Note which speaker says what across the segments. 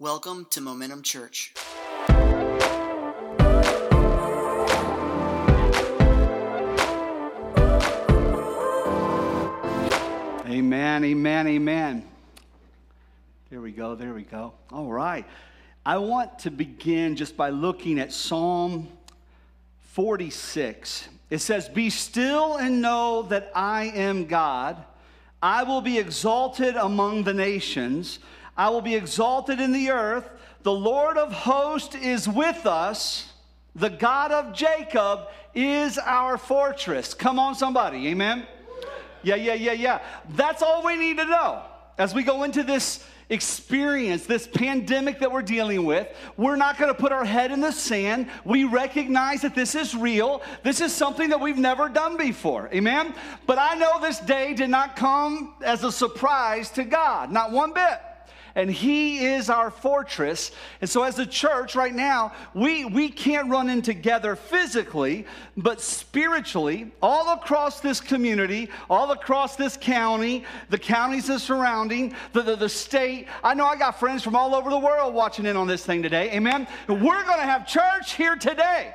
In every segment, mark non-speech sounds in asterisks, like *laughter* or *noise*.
Speaker 1: Welcome to Momentum Church.
Speaker 2: Amen, amen, amen. There we go, there we go. All right. I want to begin just by looking at Psalm 46. It says, Be still and know that I am God. I will be exalted among the nations. I will be exalted in the earth. The Lord of hosts is with us. The God of Jacob is our fortress. Come on, somebody. Amen. Yeah, yeah, yeah, yeah. That's all we need to know as we go into this experience, this pandemic that we're dealing with. We're not going to put our head in the sand. We recognize that this is real. This is something that we've never done before. Amen? But I know this day did not come as a surprise to God, not one bit and He is our fortress. And so, as a church right now, we, we can't run in together physically, but spiritually, all across this community, all across this county, the counties that surrounding, the, the, the state. I know I got friends from all over the world watching in on this thing today. Amen. We're going to have church here today.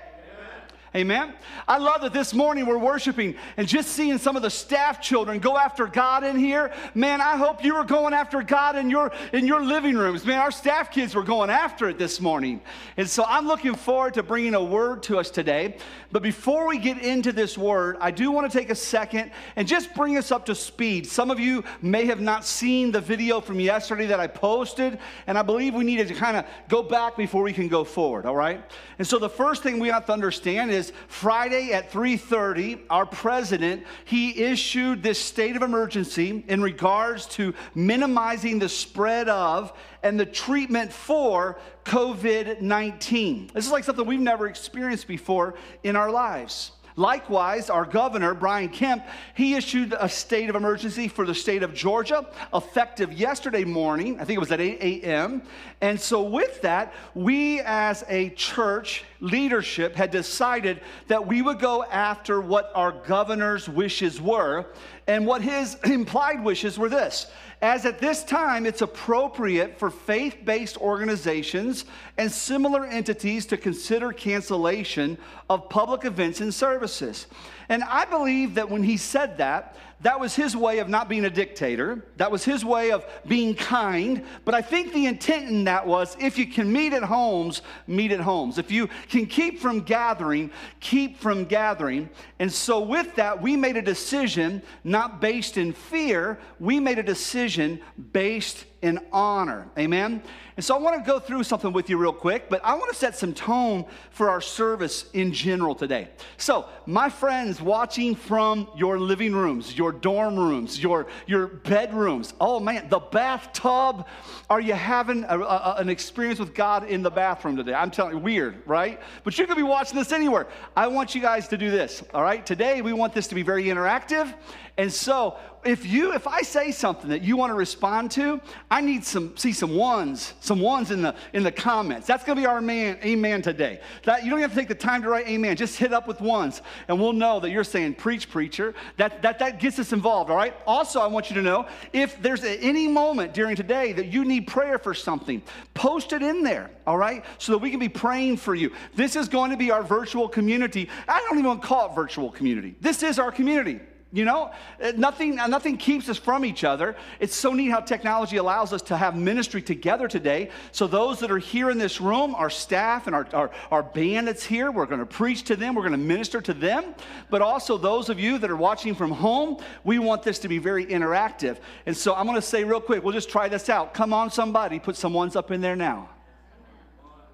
Speaker 2: Amen. I love that this morning we're worshiping and just seeing some of the staff children go after God in here. Man, I hope you were going after God in your in your living rooms. Man, our staff kids were going after it this morning. And so I'm looking forward to bringing a word to us today. But before we get into this word, I do want to take a second and just bring us up to speed. Some of you may have not seen the video from yesterday that I posted, and I believe we need to kind of go back before we can go forward, all right? And so the first thing we have to understand is Friday at 3:30, our president, he issued this state of emergency in regards to minimizing the spread of and the treatment for COVID 19. This is like something we've never experienced before in our lives. Likewise, our governor, Brian Kemp, he issued a state of emergency for the state of Georgia, effective yesterday morning. I think it was at 8 a.m. And so, with that, we as a church leadership had decided that we would go after what our governor's wishes were. And what his *clears throat* implied wishes were this as at this time it's appropriate for faith based organizations and similar entities to consider cancellation of public events and services. And I believe that when he said that, that was his way of not being a dictator. That was his way of being kind. But I think the intent in that was if you can meet at homes, meet at homes. If you can keep from gathering, keep from gathering. And so, with that, we made a decision not based in fear, we made a decision based in honor. Amen? And so I want to go through something with you real quick, but I want to set some tone for our service in general today. So, my friends watching from your living rooms, your dorm rooms, your, your bedrooms, oh man, the bathtub, are you having a, a, an experience with God in the bathroom today? I'm telling you, weird, right? But you could be watching this anywhere. I want you guys to do this, all right? Today, we want this to be very interactive. And so, if you if I say something that you want to respond to, I need some see some ones, some ones in the in the comments. That's going to be our man amen today. That you don't have to take the time to write amen. Just hit up with ones and we'll know that you're saying preach preacher. That that that gets us involved, all right? Also, I want you to know if there's any moment during today that you need prayer for something, post it in there, all right? So that we can be praying for you. This is going to be our virtual community. I don't even call it virtual community. This is our community. You know, uh, nothing, uh, nothing keeps us from each other. It's so neat how technology allows us to have ministry together today. So, those that are here in this room, our staff and our, our, our band here, we're going to preach to them, we're going to minister to them. But also, those of you that are watching from home, we want this to be very interactive. And so, I'm going to say real quick, we'll just try this out. Come on, somebody, put some ones up in there now.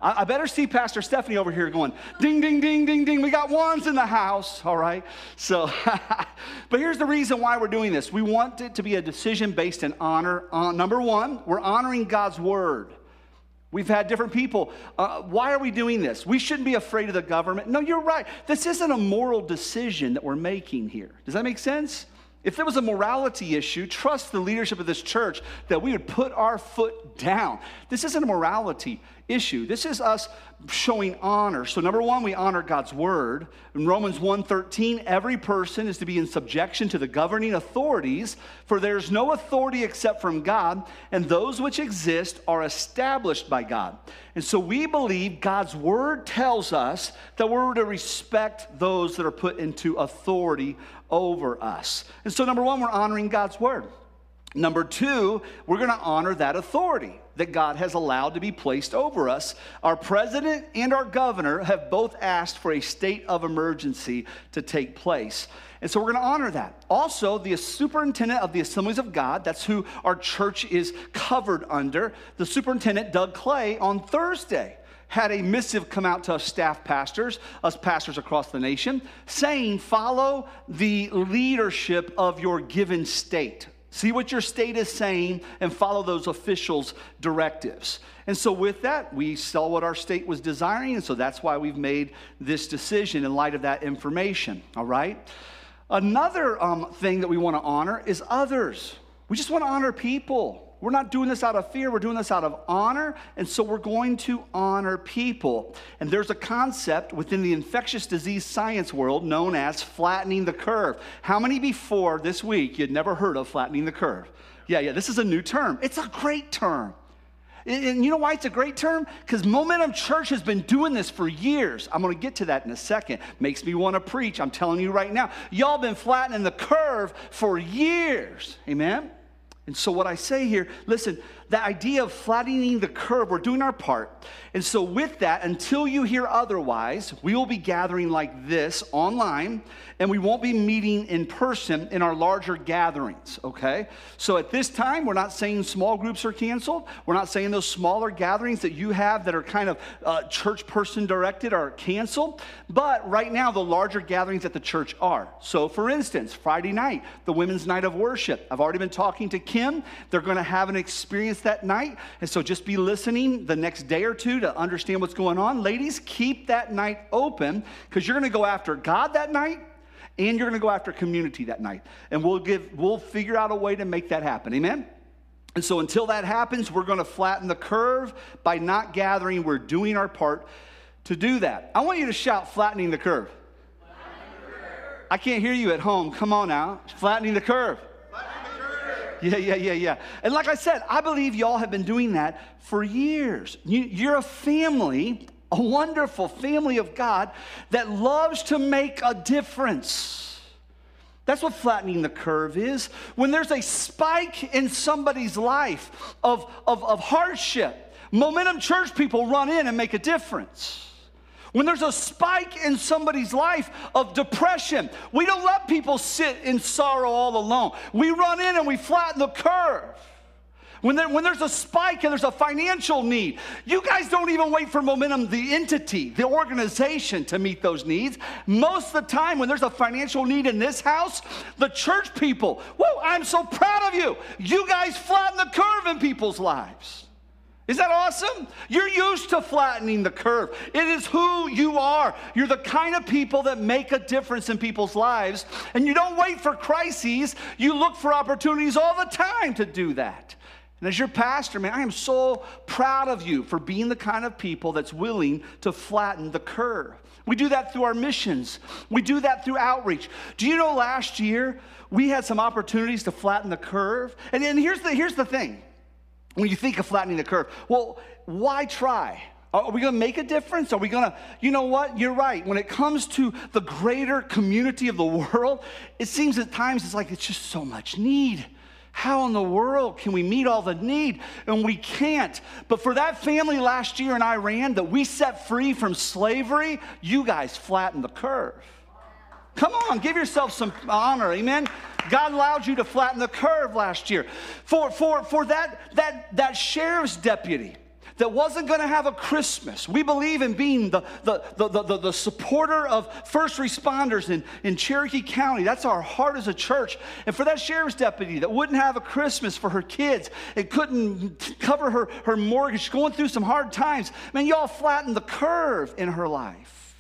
Speaker 2: I, better see Pastor Stephanie over here going, ding, ding, ding, ding, ding. We got ones in the house, all right? So, *laughs* but here's the reason why we're doing this. We want it to be a decision based in honor. Uh, number one, we're honoring God's word. We've had different people. Uh, why are we doing this? We shouldn't be afraid of the government. No, you're right. This isn't a moral decision that we're making here. Does that make sense? If there was a morality issue, trust the leadership of this church that we would put our foot down. This isn't a morality issue. This is us showing honor. So number 1, we honor God's word. In Romans 1:13, every person is to be in subjection to the governing authorities, for there's no authority except from God, and those which exist are established by God. And so we believe God's word tells us that we're to respect those that are put into authority over us. And so number 1, we're honoring God's word. Number two, we're going to honor that authority that God has allowed to be placed over us. Our president and our governor have both asked for a state of emergency to take place. And so we're going to honor that. Also, the superintendent of the Assemblies of God, that's who our church is covered under, the superintendent, Doug Clay, on Thursday had a missive come out to us staff pastors, us pastors across the nation, saying, follow the leadership of your given state. See what your state is saying and follow those officials' directives. And so, with that, we saw what our state was desiring, and so that's why we've made this decision in light of that information, all right? Another um, thing that we want to honor is others. We just want to honor people. We're not doing this out of fear, we're doing this out of honor. And so we're going to honor people. And there's a concept within the infectious disease science world known as flattening the curve. How many before this week you'd never heard of flattening the curve? Yeah, yeah, this is a new term. It's a great term. And you know why it's a great term? Because Momentum Church has been doing this for years. I'm going to get to that in a second. Makes me want to preach. I'm telling you right now. Y'all been flattening the curve for years. Amen? And so, what I say here, listen, the idea of flattening the curve, we're doing our part. And so, with that, until you hear otherwise, we will be gathering like this online, and we won't be meeting in person in our larger gatherings, okay? So, at this time, we're not saying small groups are canceled. We're not saying those smaller gatherings that you have that are kind of uh, church person directed are canceled. But right now, the larger gatherings at the church are. So, for instance, Friday night, the Women's Night of Worship. I've already been talking to Kim. They're going to have an experience that night. And so just be listening the next day or two to understand what's going on. Ladies, keep that night open because you're going to go after God that night and you're going to go after community that night. And we'll give we'll figure out a way to make that happen. Amen. And so until that happens, we're going to flatten the curve by not gathering. We're doing our part to do that. I want you to shout flattening the curve. I can't hear you at home. Come on now. Flattening the curve. Yeah, yeah, yeah, yeah. And like I said, I believe y'all have been doing that for years. You, are a family, a wonderful family of God that loves to make a difference. That's what flattening the curve is. When there's a spike in somebody's life of, of, of hardship, momentum church people run in and make a difference. When there's a spike in somebody's life of depression, we don't let people sit in sorrow all alone. We run in and we flatten the curve. When, there, when there's a spike and there's a financial need, you guys don't even wait for momentum, the entity, the organization to meet those needs. Most of the time, when there's a financial need in this house, the church people, whoa, I'm so proud of you. You guys flatten the curve in people's lives. Is that awesome? You're used to flattening the curve. It is who you are. You're the kind of people that make a difference in people's lives. And you don't wait for crises, you look for opportunities all the time to do that. And as your pastor, man, I am so proud of you for being the kind of people that's willing to flatten the curve. We do that through our missions, we do that through outreach. Do you know last year we had some opportunities to flatten the curve? And, and here's, the, here's the thing when you think of flattening the curve, well, why try? Are we going to make a difference? Are we going to, you know what? You're right. When it comes to the greater community of the world, it seems at times it's like it's just so much need. How in the world can we meet all the need? And we can't. But for that family last year in Iran that we set free from slavery, you guys flattened the curve. Come on, give yourself some honor. Amen. God allowed you to flatten the curve last year. For, for, for that, that, that sheriff's deputy that wasn't going to have a Christmas. We believe in being the, the, the, the, the supporter of first responders in, in Cherokee County. That's our heart as a church. And for that sheriff's deputy that wouldn't have a Christmas for her kids and couldn't cover her, her mortgage, going through some hard times, man, y'all flattened the curve in her life.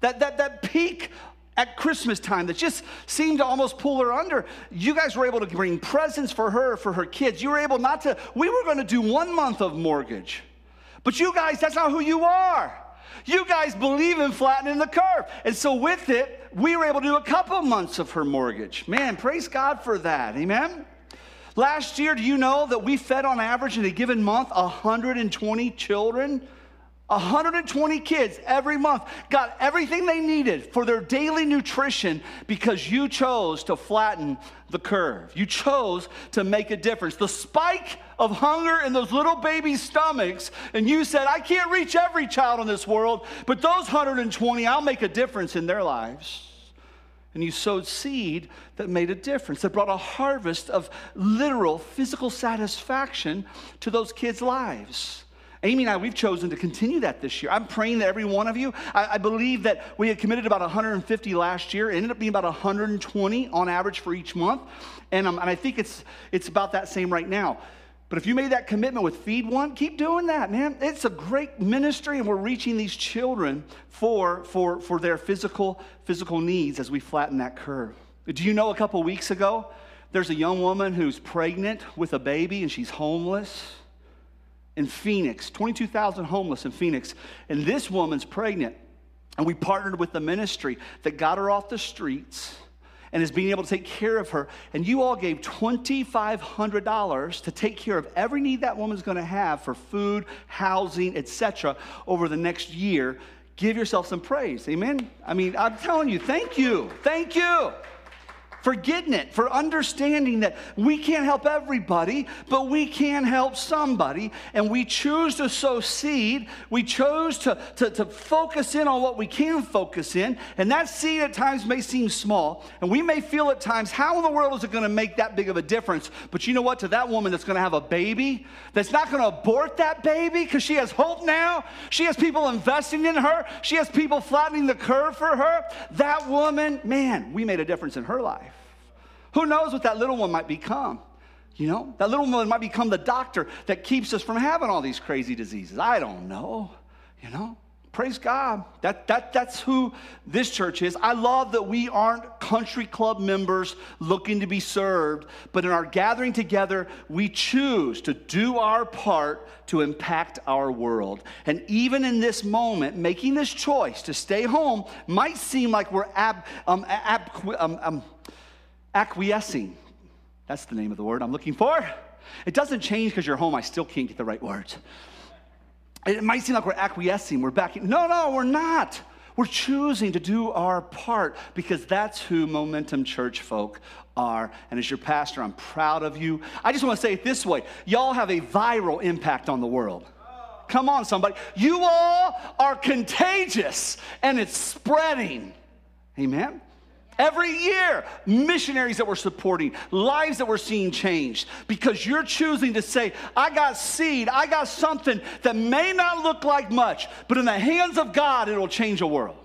Speaker 2: That, that, that peak at Christmas time that just seemed to almost pull her under. You guys were able to bring presents for her, for her kids. You were able not to, we were going to do one month of mortgage. But you guys, that's not who you are. You guys believe in flattening the curve. And so, with it, we were able to do a couple months of her mortgage. Man, praise God for that. Amen. Last year, do you know that we fed on average in a given month 120 children? 120 kids every month got everything they needed for their daily nutrition because you chose to flatten the curve. You chose to make a difference. The spike of hunger in those little baby stomachs, and you said, I can't reach every child in this world, but those 120, I'll make a difference in their lives. And you sowed seed that made a difference, that brought a harvest of literal physical satisfaction to those kids' lives. Amy and I, we've chosen to continue that this year. I'm praying that every one of you, I, I, believe that we had committed about 150 last year. It ended up being about 120 on average for each month. And, um, and I think it's, it's about that same right now. But if you made that commitment with Feed One, keep doing that, man. It's a great ministry, and we're reaching these children for, for, for their physical, physical needs as we flatten that curve. Do you know a couple weeks ago, there's a young woman who's pregnant with a baby and she's homeless? In Phoenix, 22,000 homeless in Phoenix. And this woman's pregnant. And we partnered with the ministry that got her off the streets and is being able to take care of her. And you all gave $2,500 to take care of every need that woman's gonna have for food, housing, etc. over the next year. Give yourself some praise. Amen? I mean, I'm telling you, thank you. Thank you for getting it, for understanding that we can't help everybody, but we can help somebody. And we choose to sow seed. We chose to, to, to, focus in on what we can focus in. And that seed at times may seem small. And we may feel at times, how in the world is it going to make that big of a difference? But you know what? To that woman that's going to have a baby, that's not going to abort that baby because she has hope now, she has people investing in her, she has people flattening the curve for her. That woman, man, we made a difference in her life. Who knows what that little one might become? You know, that little one might become the doctor that keeps us from having all these crazy diseases. I don't know, you know. Praise God. That, that, that's who this church is. I love that we aren't country club members looking to be served, but in our gathering together, we choose to do our part to impact our world. And even in this moment, making this choice to stay home might seem like we're ab, um, ab, um, um, acquiescing. That's the name of the word I'm looking for. It doesn't change because you're home. I still can't get the right words. It might seem like we're acquiescing, we're backing. No, no, we're not. We're choosing to do our part because that's who Momentum Church folk are. And as your pastor, I'm proud of you. I just want to say it this way y'all have a viral impact on the world. Come on, somebody. You all are contagious and it's spreading. Amen. Every year, missionaries that we're supporting, lives that we're seeing changed because you're choosing to say, I got seed, I got something that may not look like much, but in the hands of God, it'll change a world.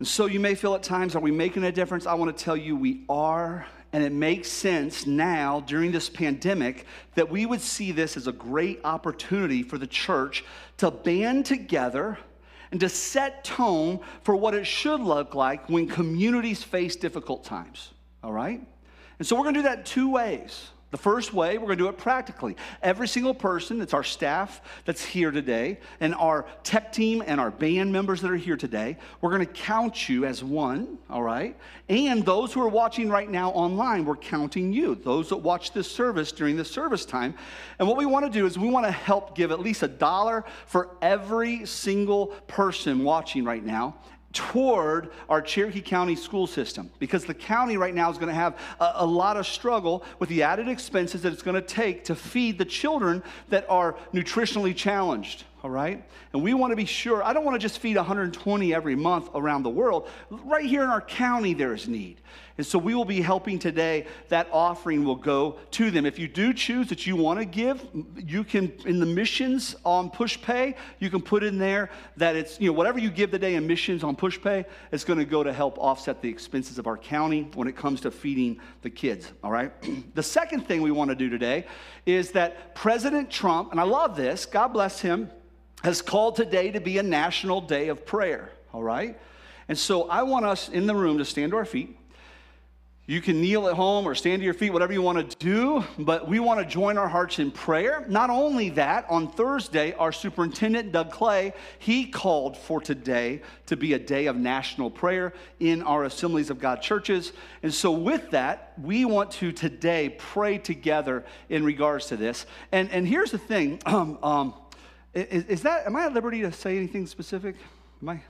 Speaker 2: And so you may feel at times, are we making a difference? I want to tell you we are. And it makes sense now during this pandemic that we would see this as a great opportunity for the church to band together and to set tone for what it should look like when communities face difficult times. All right? And so we're going to do that two ways. The first way, we're going to do it practically. Every single person, that's our staff that's here today, and our tech team and our band members that are here today, we're going to count you as one, all right? And those who are watching right now online, we're counting you, those that watch this service during the service time. And what we want to do is we want to help give at least a dollar for every single person watching right now toward our Cherokee County school system because the county right now is going to have a, a, lot of struggle with the added expenses that it's going to take to feed the children that are nutritionally challenged all right? And we want to be sure, I don't want to just feed 120 every month around the world. Right here in our county, there is need. And so we will be helping today. That offering will go to them. If you do choose that you want to give, you can, in the missions on PushPay, you can put in there that it's, you know, whatever you give today in missions on PushPay, it's going to go to help offset the expenses of our county when it comes to feeding the kids, all right? *clears throat* the second thing we want to do today is that President Trump, and I love this, God bless him, has called today to be a national day of prayer, all right? And so I want us in the room to stand to our feet. You can kneel at home or stand to your feet, whatever you want to do, but we want to join our hearts in prayer. Not only that, on Thursday, our superintendent, Doug Clay, he called for today to be a day of national prayer in our Assemblies of God churches. And so, with that, we want to today pray together in regards to this. And, and here's the thing *clears throat* um, um, is, is that, am I at liberty to say anything specific? Am I?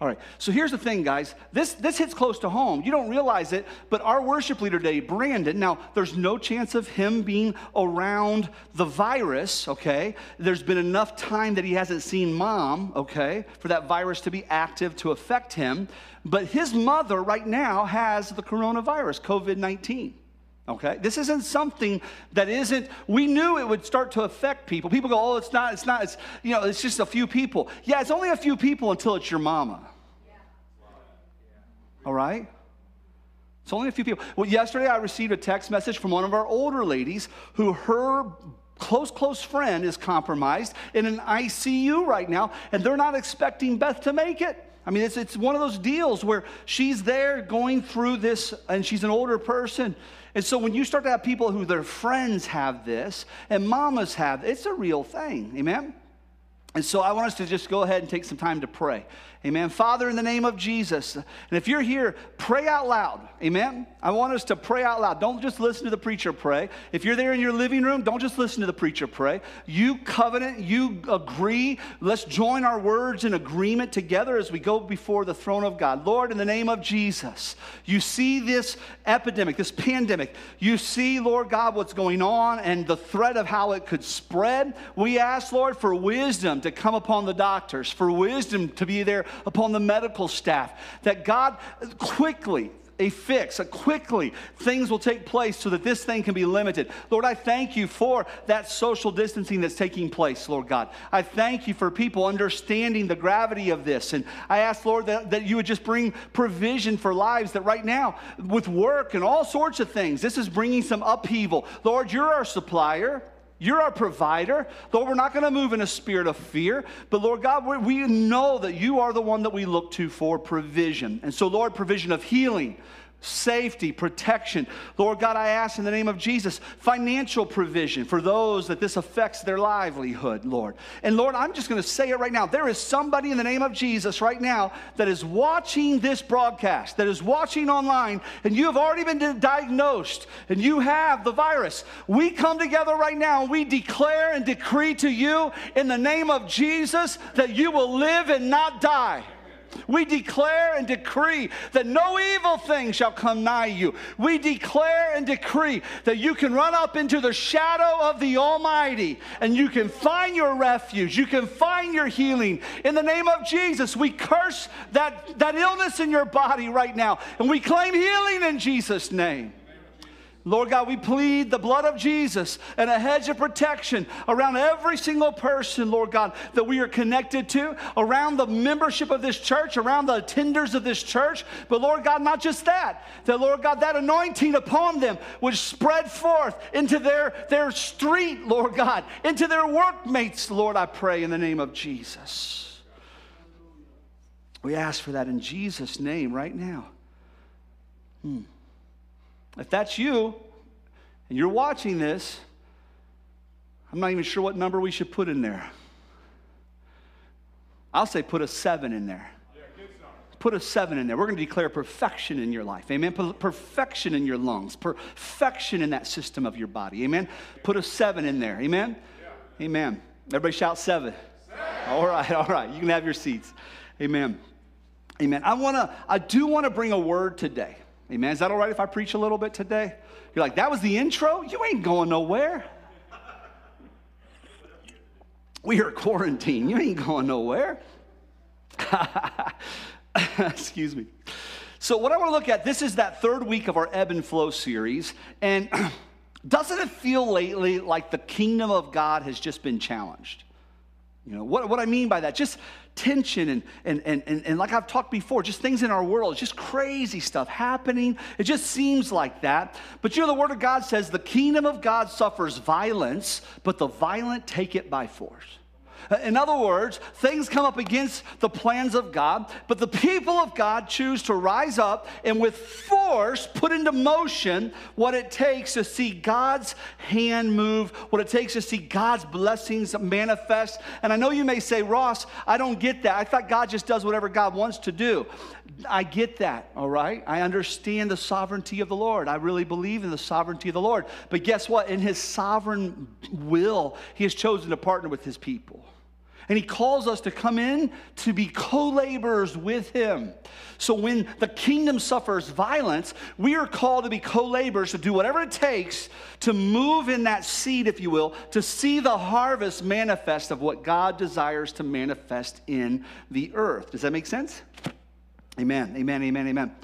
Speaker 2: All right, so here's the thing, guys. This, this hits close to home. You don't realize it, but our worship leader today, Brandon, now there's no chance of him being around the virus, okay? There's been enough time that he hasn't seen mom, okay, for that virus to be active to affect him. But his mother right now has the coronavirus, COVID 19. Okay, this isn't something that isn't. We knew it would start to affect people. People go, "Oh, it's not. It's not. It's you know, it's just a few people." Yeah, it's only a few people until it's your mama. All right. It's only a few people. Well, yesterday I received a text message from one of our older ladies who her close, close friend is compromised in an ICU right now, and they're not expecting Beth to make it. I mean, it's, it's one of those deals where she's there going through this, and she's an older person. And so when you start to have people who their friends have this and mamas have, it's a real thing. Amen? And so I want us to just go ahead and take some time to pray. Amen. Father, in the name of Jesus. And if you're here, pray out loud. Amen. I want us to pray out loud. Don't just listen to the preacher pray. If you're there in your living room, don't just listen to the preacher pray. You covenant, you agree. Let's join our words in agreement together as we go before the throne of God. Lord, in the name of Jesus, you see this epidemic, this pandemic. You see, Lord God, what's going on and the threat of how it could spread. We ask, Lord, for wisdom to come upon the doctors, for wisdom to be there upon the medical staff, that God quickly, a fix, a quickly, things will take place so that this thing can be limited. Lord, I thank you for that social distancing that's taking place, Lord God. I thank you for people understanding the gravity of this. And I ask, Lord, that, that you would just bring provision for lives that right now, with work and all sorts of things, this is bringing some upheaval. Lord, you're our supplier. You're our provider. Lord, we're not going to move in a spirit of fear, but Lord God, we know that you are the one that we look to for provision. And so, Lord, provision of healing, safety, protection. Lord God, I ask in the name of Jesus, financial provision for those that this affects their livelihood, Lord. And Lord, I'm just going to say it right now. There is somebody in the name of Jesus right now that is watching this broadcast, that is watching online, and you have already been diagnosed and you have the virus. We come together right now and we declare and decree to you in the name of Jesus that you will live and not die. We declare and decree that no evil thing shall come nigh you. We declare and decree that you can run up into the shadow of the Almighty and you can find your refuge. You can find your healing. In the name of Jesus, we curse that, that illness in your body right now and we claim healing in Jesus' name. Lord God, we plead the blood of Jesus and a hedge of protection around every single person, Lord God, that we are connected to, around the membership of this church, around the attenders of this church. But Lord God, not just that, that Lord God, that anointing upon them would spread forth into their, their street, Lord God, into their workmates, Lord, I pray in the name of Jesus. We ask for that in Jesus' name right now. Hmm. If that's you and you're watching this, I'm not even sure what number we should put in there. I'll say put a seven in there. Put a seven in there. We're going to declare perfection in your life. Amen. Perfection in your lungs. Perfection in that system of your body. Amen. Put a seven in there. Amen. Amen. Everybody shout seven. seven. All right. All right. You can have your seats. Amen. Amen. I want to, I do want to bring a word today. Amen. Is that all right if I preach a little bit today? You're like, that was the intro? You ain't going nowhere. We are quarantined. You ain't going nowhere. *laughs* Excuse me. So, what I want to look at, this is that third week of our ebb and flow series. And *clears throat* doesn't it feel lately like the kingdom of God has just been challenged? You know, what, what I mean by that, just tension and, and, and, and, and like I've talked before, just things in our world, just crazy stuff happening. It just seems like that. But you know, the Word of God says the kingdom of God suffers violence, but the violent take it by force. In other words, things come up against the plans of God, but the people of God choose to rise up and with force put into motion what it takes to see God's hand move, what it takes to see God's blessings manifest. And I know you may say, Ross, I don't get that. I thought God just does whatever God wants to do. I get that, all right? I understand the sovereignty of the Lord. I really believe in the sovereignty of the Lord. But guess what? In his sovereign will, he has chosen to partner with his people. And he calls us to come in to be co laborers with him. So when the kingdom suffers violence, we are called to be co laborers, to do whatever it takes to move in that seed, if you will, to see the harvest manifest of what God desires to manifest in the earth. Does that make sense? Amen, amen, amen, amen.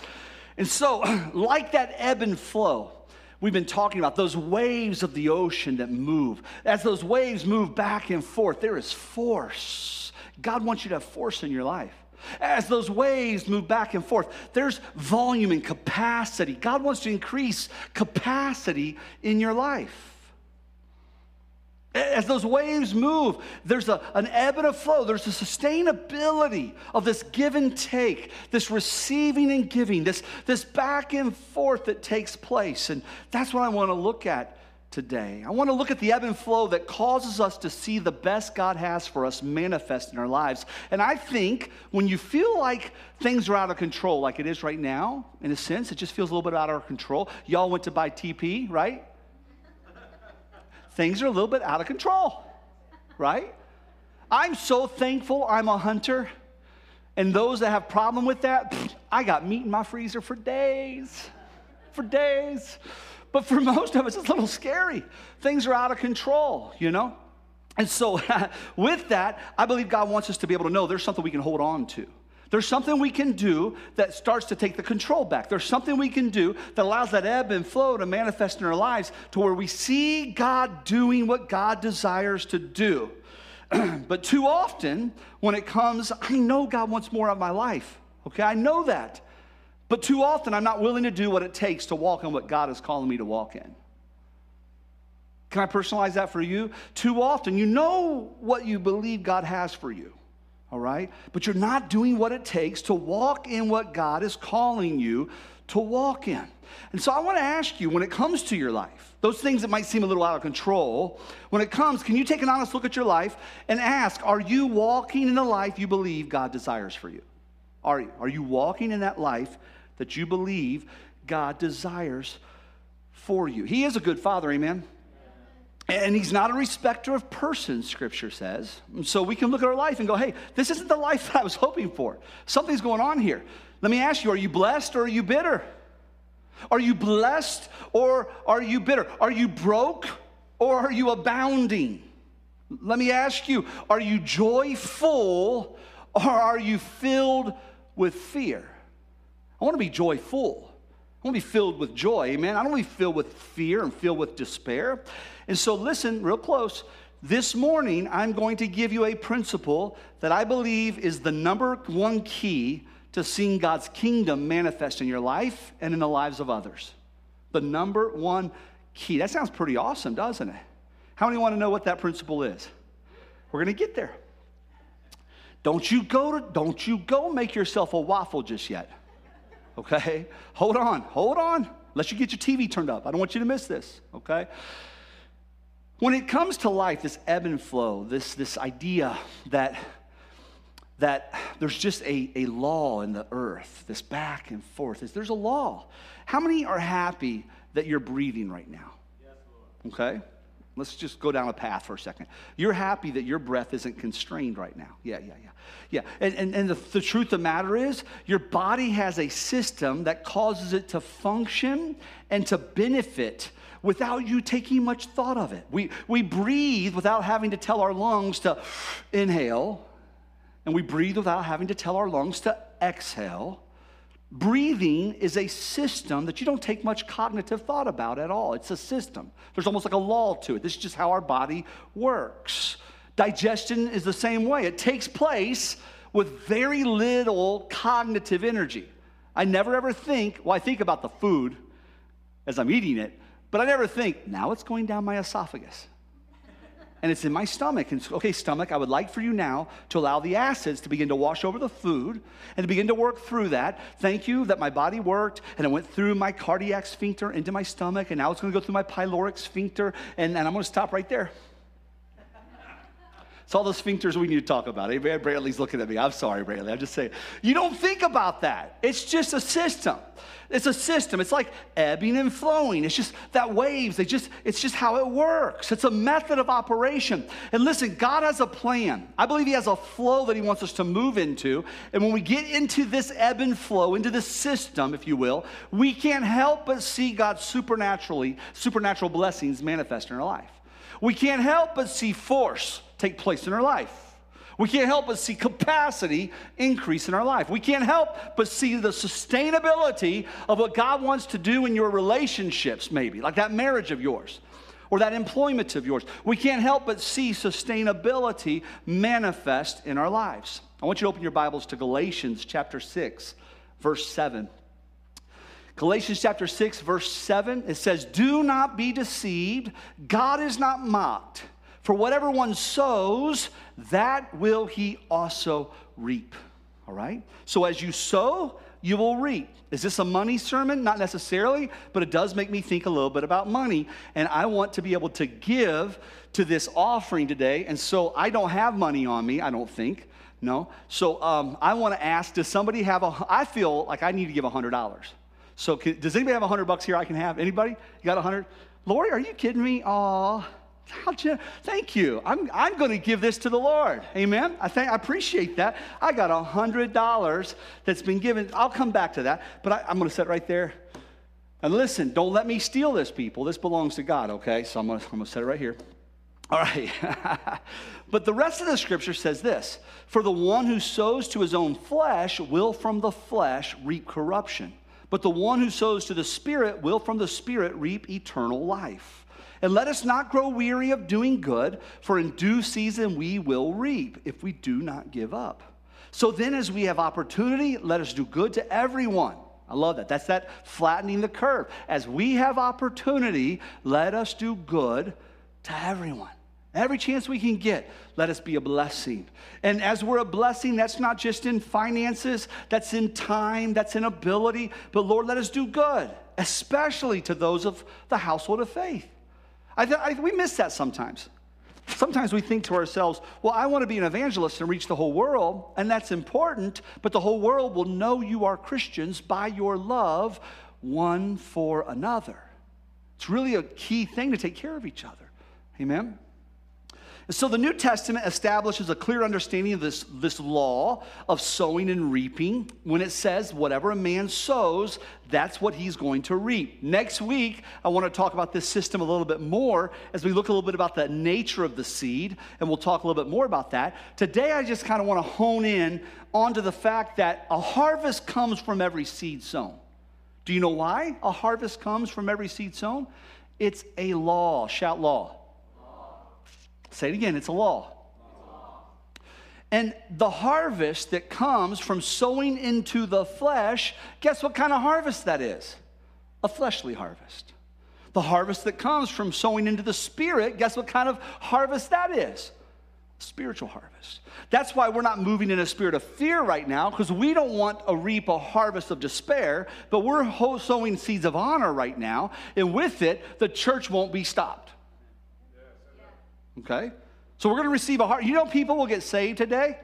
Speaker 2: And so, *clears throat* like that ebb and flow, we've been talking about those waves of the ocean that move. As those waves move back and forth, there is force. God wants you to have force in your life. As those waves move back and forth, there's volume and capacity. God wants to increase capacity in your life. As those waves move, there's a, an ebb and a flow. There's a sustainability of this give and take, this receiving and giving, this, this back and forth that takes place. And that's what I want to look at today. I want to look at the ebb and flow that causes us to see the best God has for us manifest in our lives. And I think when you feel like things are out of control, like it is right now, in a sense, it just feels a little bit out of our control. Y'all went to buy TP, right? Things are a little bit out of control, right? I'm so thankful I'm a hunter. And those that have problem with that, I got meat in my freezer for days, for days. But for *laughs* most of us, it's a little scary. Things are out of control, you know? And so, *laughs* with that, I believe God wants us to be able to know there's something we can hold on to. There's something we can do that starts to take the control back. There's something we can do that allows that ebb and flow to manifest in our lives to where we see God doing what God desires to do. *clears throat* but too often, when it comes, I know God wants more of my life. Okay, I know that. But too often, I'm not willing to do what it takes to walk in what God is calling me to walk in. Can I personalize that for you? Too often, you know what you believe God has for you all right? But you're not doing what it takes to walk in what God is calling you to walk in. And so I want to ask you when it comes to your life, those things that might seem a little out of control, when it comes, can you take an honest look at your life and ask, are you walking in the life you believe God desires for you? Are you? Are you walking in that life that you believe God desires for you? He is a good father, amen? And he's not a respecter of persons, scripture says. So we can look at our life and go, hey, this isn't the life *laughs* that I was hoping for. Something's going on here. Let me ask you, are you blessed or are you bitter? Are you blessed or are you bitter? Are you broke or are you abounding? Let me ask you, are you joyful or are you filled with fear? I want to be joyful. I want to be filled with joy, amen. I don't want to be filled with fear and filled with despair. And so, listen real close. This morning, I'm going to give you a principle that I believe is the number one key to seeing God's kingdom manifest in your life and in the lives of others. The number one key. That sounds pretty awesome, doesn't it? How many want to know what that principle is? We're going to get there. Don't you go to don't you go make yourself a waffle just yet. Okay? Hold on. Hold on. Unless you get your TV turned up. I don't want you to miss this, okay? When it comes to life, this ebb and flow, this, this idea that, that there's just a, a law in the earth, this back and forth, is there's a law. How many are happy that you're breathing right now? Okay? Let's just go down a path for a second. You're happy that your breath isn't constrained right now. Yeah, yeah, yeah. Yeah. And, and, and the, the truth of the matter is, your body has a system that causes it to function and to benefit without you taking much thought of it. We, we breathe without having to tell our lungs to inhale, and we breathe without having to tell our lungs to exhale. Breathing is a system that you don't take much cognitive thought about at all. It's a system. There's almost like a law to it. This is just how our body works. Digestion is the same way, it takes place with very little cognitive energy. I never ever think, well, I think about the food as I'm eating it, but I never think, now it's going down my esophagus. and it's in my stomach. And okay, stomach, I would like for you now to allow the acids to begin to wash over the food and to begin to work through that. Thank you that my body worked and it went through my cardiac sphincter into my stomach, and now it's going to go through my pyloric sphincter, and, and I'm going to stop right there. It's all the sphincters we need to talk about. Hey, Brantley's looking at me. I'm sorry, Brantley. I'm just saying. You don't think about that. It's just a system. It's a system. It's like ebbing and flowing. It's just that waves, they just, it's just how it works. It's a method of operation. And listen, God has a plan. I believe He has a flow that He wants us to move into. And when we get into this ebb and flow, into this system, if you will, we can't help but see God's supernaturally, supernatural blessings manifest in our life. We can't help but see force take place in our life. We can't help but see capacity increase in our life. We can't help but see the sustainability of what God wants to do in your relationships, maybe, like that marriage of yours or that employment of yours. We can't help but see sustainability manifest in our lives. I want you to open your Bibles to Galatians chapter 6, verse 7. Galatians chapter 6, verse 7, it says, Do not be deceived, God is not mocked. For whatever one sows, that will he also reap. All right? So as you sow, you will reap. Is this a money sermon? Not necessarily, but it does make me think a little bit about money. And I want to be able to give to this offering today. And so I don't have money on me, I don't think. No. So um, I want to ask does somebody have a, I feel like I need to give $100. So can, does anybody have 100 bucks here I can have? Anybody? You got 100? Lori, are you kidding me? Aw. You, thank you. I'm, I'm going to give this to the Lord. Amen. I, think, I appreciate that. I got a $100 that's been given. I'll come back to that, but I, I'm going to set right there. And listen, don't let me steal this, people. This belongs to God, okay? So I'm going to, I'm going to set it right here. All right. *laughs* but the rest of the scripture says this For the one who sows to his own flesh will from the flesh reap corruption, but the one who sows to the Spirit will from the Spirit reap eternal life. And let us not grow weary of doing good, for in due season we will reap if we do not give up. So then, as we have opportunity, let us do good to everyone. I love that. That's that flattening the curve. As we have opportunity, let us do good to everyone. Every chance we can get, let us be a blessing. And as we're a blessing, that's not just in finances, that's in time, that's in ability, but Lord, let us do good, especially to those of the household of faith. I, th- I, we miss that sometimes. Sometimes we think to ourselves, well, I want to be an evangelist and reach the whole world, and that's important, but the whole world will know you are Christians by your love one for another. It's really a key thing to take care of each other. Amen? So the New Testament establishes a clear understanding of this, this law of sowing and reaping when it says, whatever a man sows, that's what he's going to reap. Next week, I want to talk about this system a little bit more as we look a little bit about the nature of the seed, and we'll talk a little bit more about that. Today, I just kind of want to hone in onto the fact that a harvest comes from every seed sown. Do you know why a harvest comes from every seed sown? It's a law. Shout law. Say it again, it's a law. And the harvest that comes from sowing into the flesh, guess what kind of harvest that is? A fleshly harvest. The harvest that comes from sowing into the spirit, guess what kind of harvest that is? Spiritual harvest. That's why we're not moving in a spirit of fear right now, because we don't want to reap a harvest of despair, but we're sowing seeds of honor right now. And with it, the church won't be stopped. Okay? So we're going to receive a heart. You know, people will get saved today,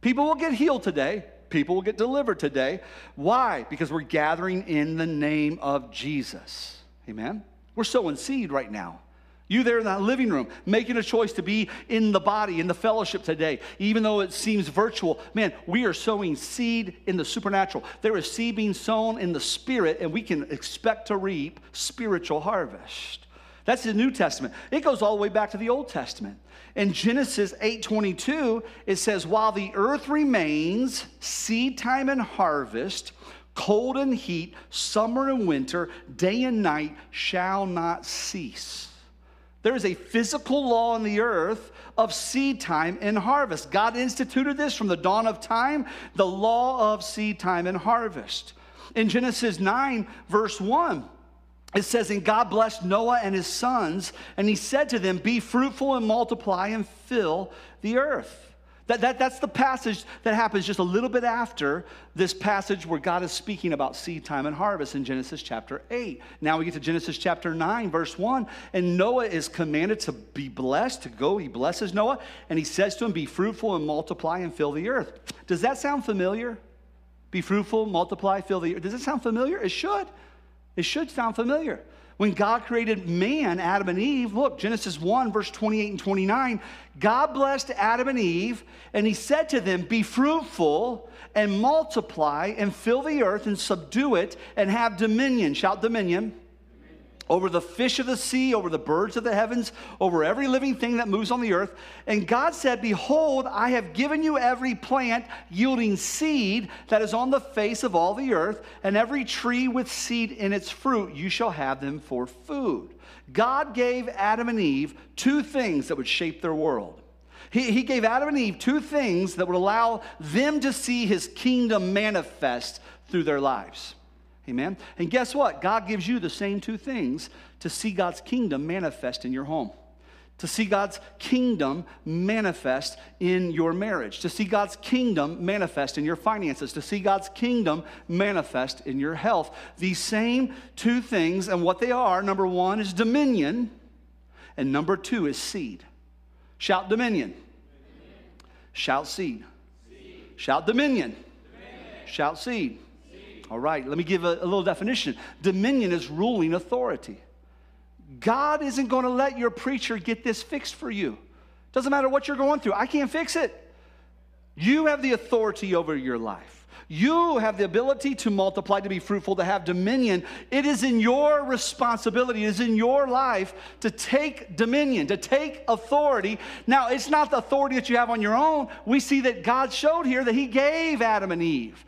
Speaker 2: people will get healed today, people will get delivered today. Why? Because we're gathering in the name of Jesus. Amen? We're sowing seed right now. You there in that living room, making a choice to be in the body, in the fellowship today, even though it seems virtual. Man, we are sowing seed in the supernatural. There is seed being sown in the spirit, and we can expect to reap spiritual harvest. That's the New Testament. It goes all the way back to the Old Testament. In Genesis 8:22, it says, "While the earth remains, seed time and harvest, cold and heat, summer and winter, day and night shall not cease." There is a physical law in the earth of seed time and harvest. God instituted this from the dawn of time, the law of seed time and harvest. In Genesis 9, verse 1, it says, And God blessed Noah and his sons, and he said to them, Be fruitful and multiply and fill the earth. That, that, that's the passage that happens just a little bit after this passage where God is speaking about seed time and harvest in Genesis chapter 8. Now we get to Genesis chapter 9, verse 1, and Noah is commanded to be blessed, to go. He blesses Noah, and he says to him, Be fruitful and multiply and fill the earth. Does that sound familiar? Be fruitful, multiply, fill the earth. Does it sound familiar? It should. It should sound familiar. When God created man, Adam and Eve, look, Genesis 1, verse 28 and 29, God blessed Adam and Eve, and he said to them, Be fruitful and multiply and fill the earth and subdue it and have dominion. Shout dominion over the fish of the sea, over the birds of the heavens, over every living thing that moves on the earth. And God said, Behold, I have given you every plant yielding seed that is on the face of all the earth, and every tree with seed in its fruit. You shall have them for food. God gave Adam and Eve two things that would shape their world. He, he gave Adam and Eve two things that would allow them to see his kingdom manifest through their lives. Amen. And guess what? God gives you the same two things to see God's kingdom manifest in your home, to see God's kingdom manifest in your marriage, to see God's kingdom manifest in your finances, to see God's kingdom manifest in your health. These same two things, and what they are number one is dominion, and number two is seed. Shout dominion. dominion. Shout seed. seed. Shout dominion. dominion. Shout seed. All right, let me give a, a little definition. Dominion is ruling authority. God isn't going to let your preacher get this fixed for you. Doesn't matter what you're going through, I can't fix it. You have the authority over your life. You have the ability to multiply, to be fruitful, to have dominion. It is in your responsibility, it is in your life to take dominion, to take authority. Now, it's not the authority that you have on your own. We see that God showed here that He gave Adam and Eve.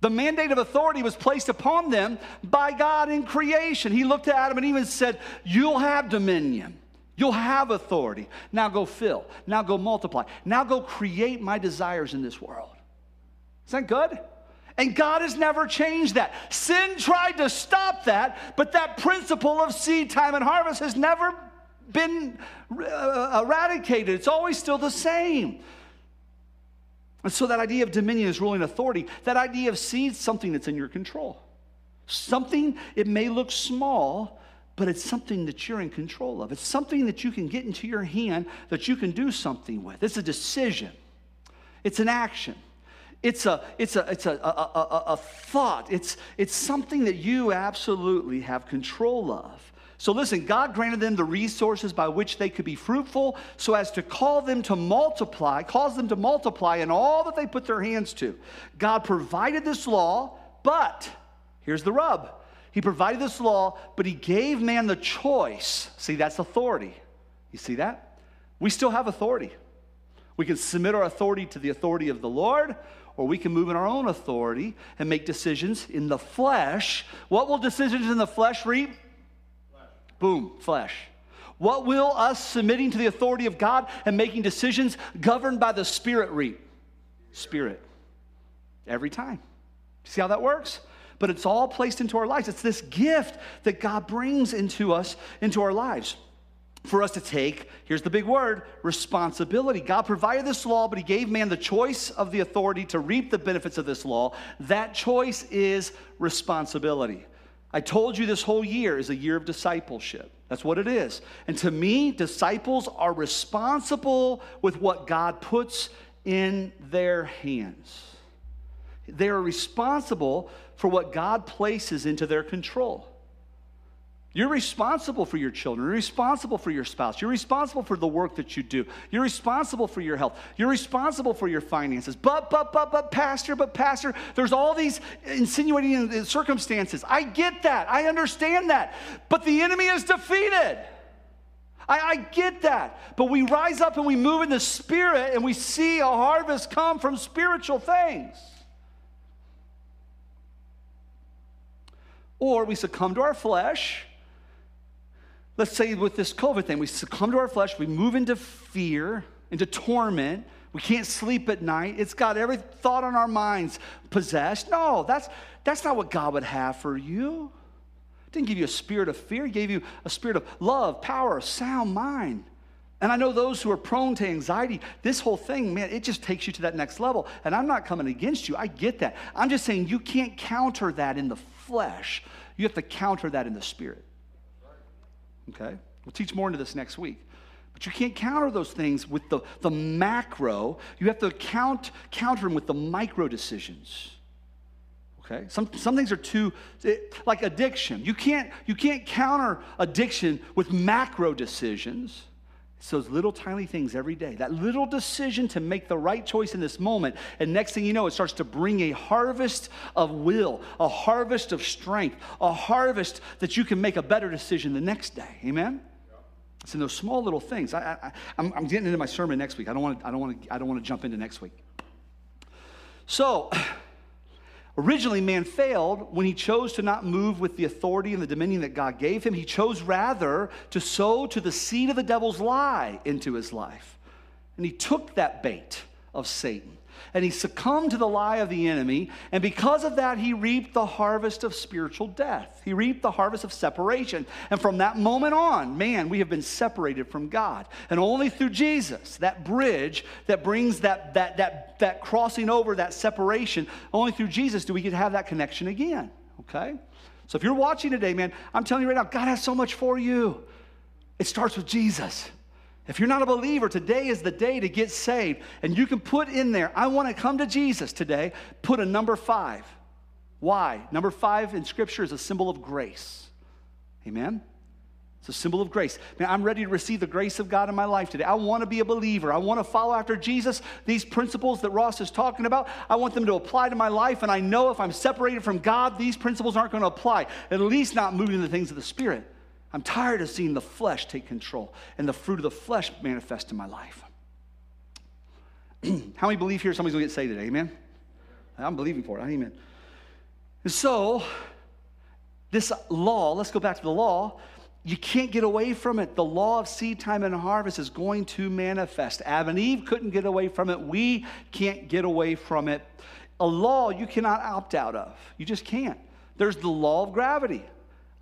Speaker 2: The mandate of authority was placed upon them by God in creation. He looked at Adam and Eve and said, You'll have dominion. You'll have authority. Now go fill. Now go multiply. Now go create my desires in this world. Is that good? And God has never changed that. Sin tried to stop that, but that principle of seed time and harvest has never been uh, eradicated. It's always still the same. And so that idea of dominion is ruling authority. That idea of seed, something that's in your control. Something, it may look small, but it's something that you're in control of. It's something that you can get into your hand that you can do something with. It's a decision, it's an action. It's a, it's a, it's a, a, a, thought. It's, it's something that you absolutely have control of. So listen, God granted them the resources by which they could be fruitful so as to call them to multiply, cause them to multiply in all that they put their hands to. God provided this law, but here's the rub. He provided this law, but he gave man the choice. See, that's authority. You see that? We still have authority. We can submit our authority to the authority of the Lord, or we can move in our own authority and make decisions in the flesh. What will decisions in the flesh reap? Boom, flesh. What will us submitting to the authority of God and making decisions governed by the Spirit reap? Spirit. Every time. See how that works? But it's all placed into our lives. It's this gift that God brings into us, into our lives for us to take, here's the big word, responsibility. God provided this law, but He gave man the choice of the authority to reap the benefits of this law. That choice is responsibility. I told you this whole year is a year of discipleship. That's what it is. And to me, disciples are responsible with what God puts in their hands. They are responsible for what God places into their control. You're responsible for your children. You're responsible for your spouse. You're responsible for the work that you do. You're responsible for your health. You're responsible for your finances. But, but, but, but, Pastor, but, Pastor, there's all these insinuating circumstances. I get that. I understand that. But the enemy is defeated. I, I get that. But we rise up and we move in the spirit and we see a harvest come from spiritual things. Or we succumb to our flesh let's say with this COVID thing, we succumb to our flesh, we move into fear, into torment. We can't sleep at night. It's got every thought on our minds possessed. No, that's, that's not what God would have for you. didn't give you a spirit of fear, he gave you a spirit of love, power, sound mind. And I know those who are prone to anxiety, this whole thing, man, it just takes you to that next level. And I'm not coming against you. I get that. I'm just saying you can't counter that in the flesh. You have to counter that in the spirit. Okay? We'll teach more into this next week. But you can't counter those things with the, the macro. You have to count, counter them with the micro decisions. Okay? Some, some things are too, like addiction. You can't, you can't counter addiction with macro decisions. It's those little tiny things every day, that little decision to make the right choice in this moment. And next thing you know, it starts to bring a harvest of will, a harvest of strength, a harvest that you can make a better decision the next day. Amen? It's in those small little things. I, am getting into my sermon next week. I don't want to, I don't want to, I don't want to jump into next week. So, Originally, man failed when he chose to not move with the authority and the dominion that God gave him. He chose rather to sow to the seed of the devil's lie into his life. And he took that bait of Satan and he succumbed to the lie of the enemy. And because of that, he reaped the harvest of spiritual death. He reaped the harvest of separation. And from that moment on, man, we have been separated from God. And only through Jesus, that bridge that brings that, that, that, that crossing over, that separation, only through Jesus do we get to have that connection again. Okay? So if you're watching today, man, I'm telling you right now, God has so much for you. It starts with Jesus. If you're not a believer, today is the day to get saved. And you can put in there, I want to come to Jesus today, put a number five. Why? Number five in Scripture is a symbol of grace. Amen? It's a symbol of grace. Man, I'm ready to receive the grace of God in my life today. I want to be a believer. I want to follow after Jesus. These principles that Ross is talking about, I want them to apply to my life. And I know if I'm separated from God, these principles aren't going to apply, at least not moving the things of the Spirit. I'm tired of seeing the flesh take control and the fruit of the flesh manifest in my life. *clears throat* How many believe here somebody's to get saved today? Amen? I'm believing for it. Amen. And so, this law, let's go back to the law. You can't get away from it. The law of seed time and harvest is going to manifest. Adam and Eve couldn't get away from it. We can't get away from it. A law you cannot opt out of. You just can't. There's the law of gravity.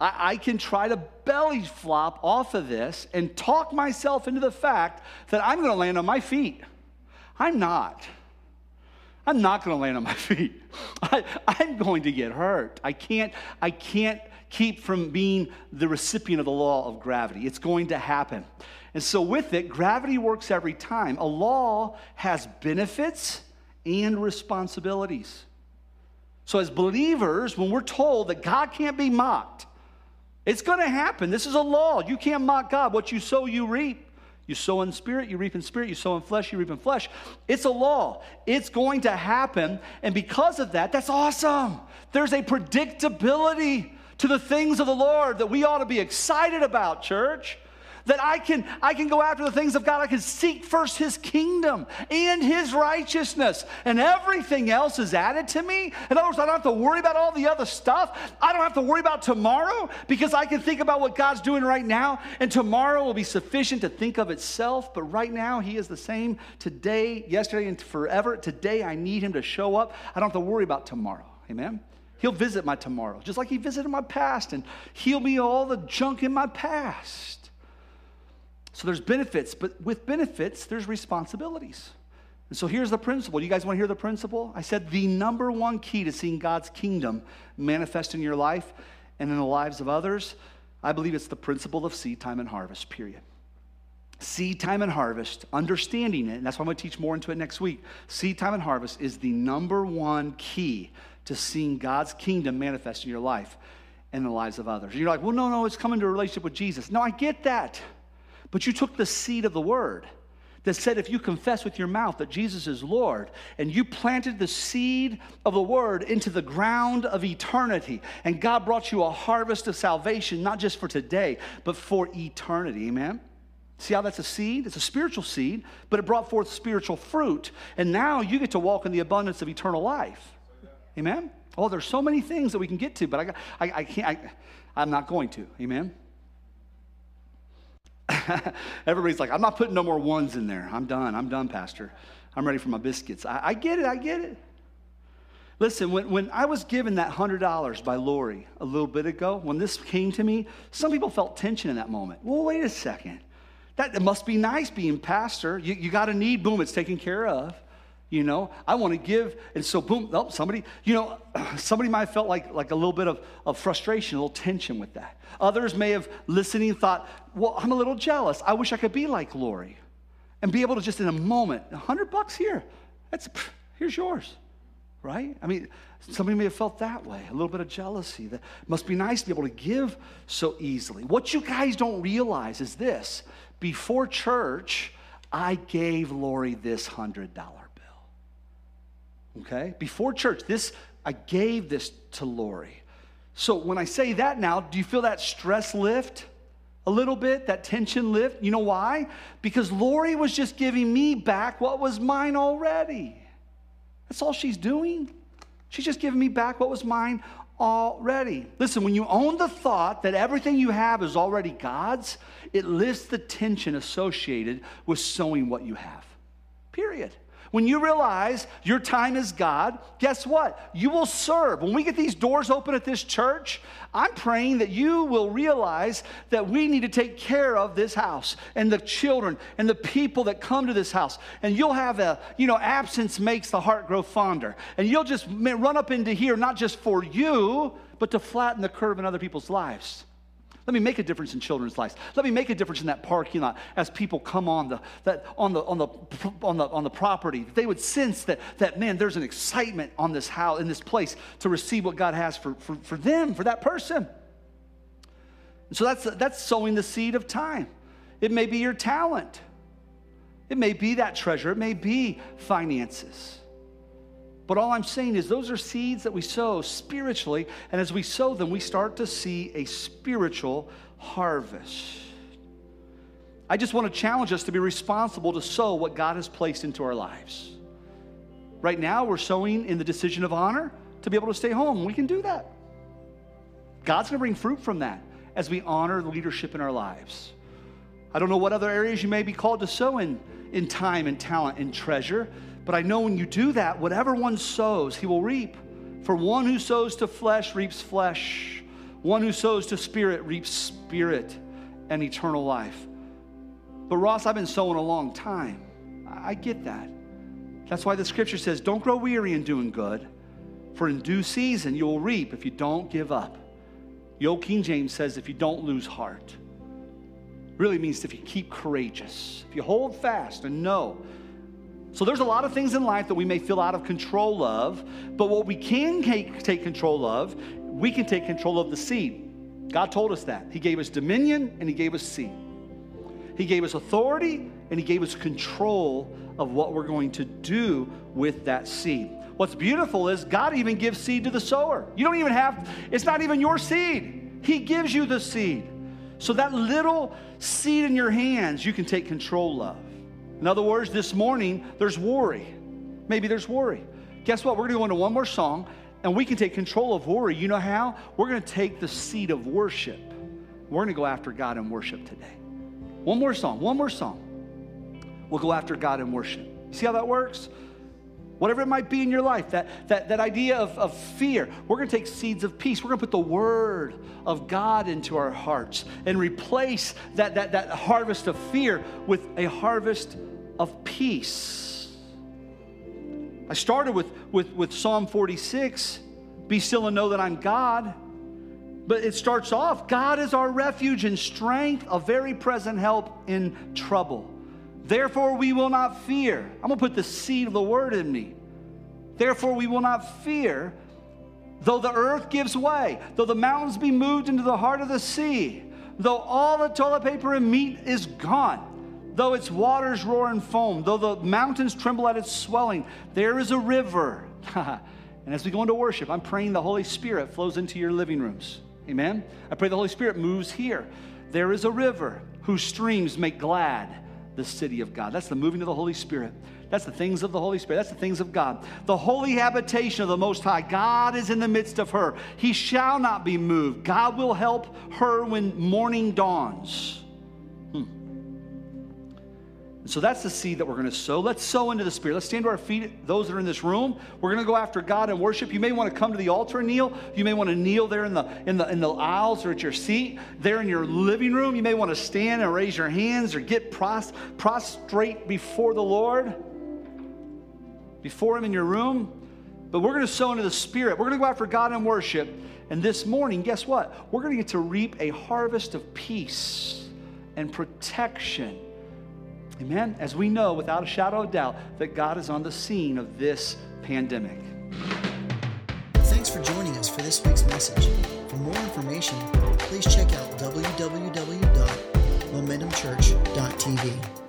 Speaker 2: I, can try to belly flop off of this and talk myself into the fact that I'm going to land on my feet. I'm not. I'm not going to land on my *laughs* feet. I, am going to get hurt. I can't, I can't keep from being the recipient of the law of gravity. It's going to happen. And so, with it, gravity works every time. A law has benefits and responsibilities. So, as believers, when we're told that God can't be mocked, it's going to happen. This is a law. You can't mock God. What you sow, you reap. You sow in spirit, you reap in spirit. You sow in flesh, you reap in flesh. It's a law. It's going to happen. And because of that, that's awesome. There's a predictability to the things of the Lord that we ought to be excited about, church that I can, I can go after the things of God. I can seek first His kingdom and His righteousness, and everything else is added to me. In other words, I don't have to worry about all the other stuff. I don't have to worry about tomorrow because I can think about what God's doing right now, and tomorrow will be sufficient to think of itself. But right now, He is the same today, yesterday, and forever. Today, I need Him to show up. I don't have to worry about tomorrow. Amen? He'll visit my tomorrow, just like He visited my past and heal me all the junk in my past. So there's benefits, but with benefits, there's responsibilities. And so here's the principle. You guys want to hear the principle? I said the number one key to seeing God's kingdom manifest in your life and in the lives of others, I believe it's the principle of seed time and harvest, period. Seed time and harvest, understanding it, and that's why I'm going to teach more into it next week. Seed time and harvest is the number one key to seeing God's kingdom manifest in your life and the lives of others. And you're like, well, no, no, it's coming to a relationship with Jesus. No, I get that. But you took the seed of the word that said if you confess with your mouth that Jesus is Lord, and you planted the seed of the word into the ground of eternity, and God brought you a harvest of salvation, not just for today, but for eternity. Amen? See how that's a seed? It's a spiritual seed, but it brought forth spiritual fruit. And now you get to walk in the abundance of eternal life. Amen? Oh, there's so many things that we can get to, but I, I, I can't, I, I'm not going to. Amen? *laughs* Everybody's like, I'm not putting no more ones in there. I'm done. I'm done, Pastor. I'm ready for my biscuits. I, I get it. I get it. Listen, when, when I was given that $100 by Lori a little bit ago, when this came to me, some people felt tension in that moment. Well, wait a second. That it must be nice being pastor. You, you got a need, boom, it's taken care of. You know, I want to give, and so boom, oh, somebody, you know, *clears throat* somebody might have felt like, like a little bit of, of frustration, a little tension with that. Others may have listening thought, well, I'm a little jealous. I wish I could be like Lori and be able to just in a moment, hundred bucks here, that's here's yours right? I mean, somebody may have felt that way, a little bit of jealousy. That must be nice to be able to give so easily. What you guys don't realize is this before church, I gave Lori this $100 bill. Okay? Before church, this I gave this to Lori. So when I say that now, do you feel that stress lift? A little bit, that tension lift. You know why? Because Lori was just giving me back what was mine already. That's all she's doing. She's just giving me back what was mine already. Listen, when you own the thought that everything you have is already God's, it lifts the tension associated with sowing what you have. Period. When you realize your time is God, guess what? You will serve. When we get these doors open at this church, I'm praying that you will realize that we need to take care of this house and the children and the people that come to this house. And you'll have a, you know, absence makes the heart grow fonder. And you'll just run up into here, not just for you, but to flatten the curve in other people's lives. Let me make a difference in children's lives. Let me make a difference in that parking lot as people come on the, that, on the, on the, on the, on the property. They would sense that, that, man, there's an excitement on this house, in this place to receive what God has for, for, for them, for that person. And so that's, that's sowing the seed of time. It may be your talent. It may be that treasure. It may be finances. But all I'm saying is, those are seeds that we sow spiritually, and as we sow them, we start to see a spiritual harvest. I just want to challenge us to be responsible to sow what God has placed into our lives. Right now, we're sowing in the decision of honor to be able to stay home. We can do that. God's going to bring fruit from that as we honor the leadership in our lives. I don't know what other areas you may be called to sow in, in time and talent and treasure. But I know when you do that, whatever one sows, he will reap. For one who sows to flesh reaps flesh, one who sows to spirit reaps spirit and eternal life. But Ross, I've been sowing a long time. I get that. That's why the scripture says, Don't grow weary in doing good, for in due season you will reap if you don't give up. The old King James says, If you don't lose heart. Really means if you keep courageous, if you hold fast and know so there's a lot of things in life that we may feel out of control of, but what we can take, control of, we can take control of the seed. God told us that. He gave us dominion and He gave us seed. He gave us authority and He gave us control of what we're going to do with that seed. What's beautiful is God even gives seed to the sower. You don't even have, it's not even your seed. He gives you the seed. So that little seed in your hands, you can take control of. In other words, this morning, there's worry. Maybe there's worry. Guess what? We're going to go into one more song and we can take control of worry. You know how? We're going to take the seat of worship. We're going to go after God in worship today. One more song, one more song. We'll go after God in worship. You see how that works? Whatever it might be in your life, that, that, that idea of, of fear, we're going to take seeds of peace. We're going to put the word of God into our hearts and replace that, that, that harvest of fear with a harvest of peace. I started with, with, with Psalm 46 Be still and know that I'm God. But it starts off God is our refuge and strength, a very present help in trouble. Therefore, we will not fear. I'm going to put the seed of the word in me. Therefore, we will not fear, though the earth gives way, though the mountains be moved into the heart of the sea, though all the toilet paper and meat is gone Though its waters roar and foam, though the mountains tremble at its swelling, there is a river. *laughs* and as we go into worship, I'm praying the Holy Spirit flows into your living rooms. Amen. I pray the Holy Spirit moves here. There is a river whose streams make glad the city of God. That's the moving of the Holy Spirit. That's the things of the Holy Spirit. That's the things of God. The holy habitation of the Most High. God is in the midst of her. He shall not be moved. God will help her when morning dawns. So that's the seed that we're going to sow. Let's sow into the Spirit. Let's stand to our feet, those that are in this room. We're going to go after God and worship. You may want to come to the altar and kneel. You may want to kneel there in the, in the, in the aisles or at your seat, there in your living room. You may want to stand and raise your hands or get pros- prostrate before the Lord, before Him in your room. But we're going to sow into the Spirit. We're going to go after God and worship. And this morning, guess what? We're going to get to reap a harvest of peace and protection Amen? As we know without a shadow of doubt that God is on the scene of this pandemic.
Speaker 1: Thanks for joining us for this week's message. For more information, please check out www.momentumchurch.tv.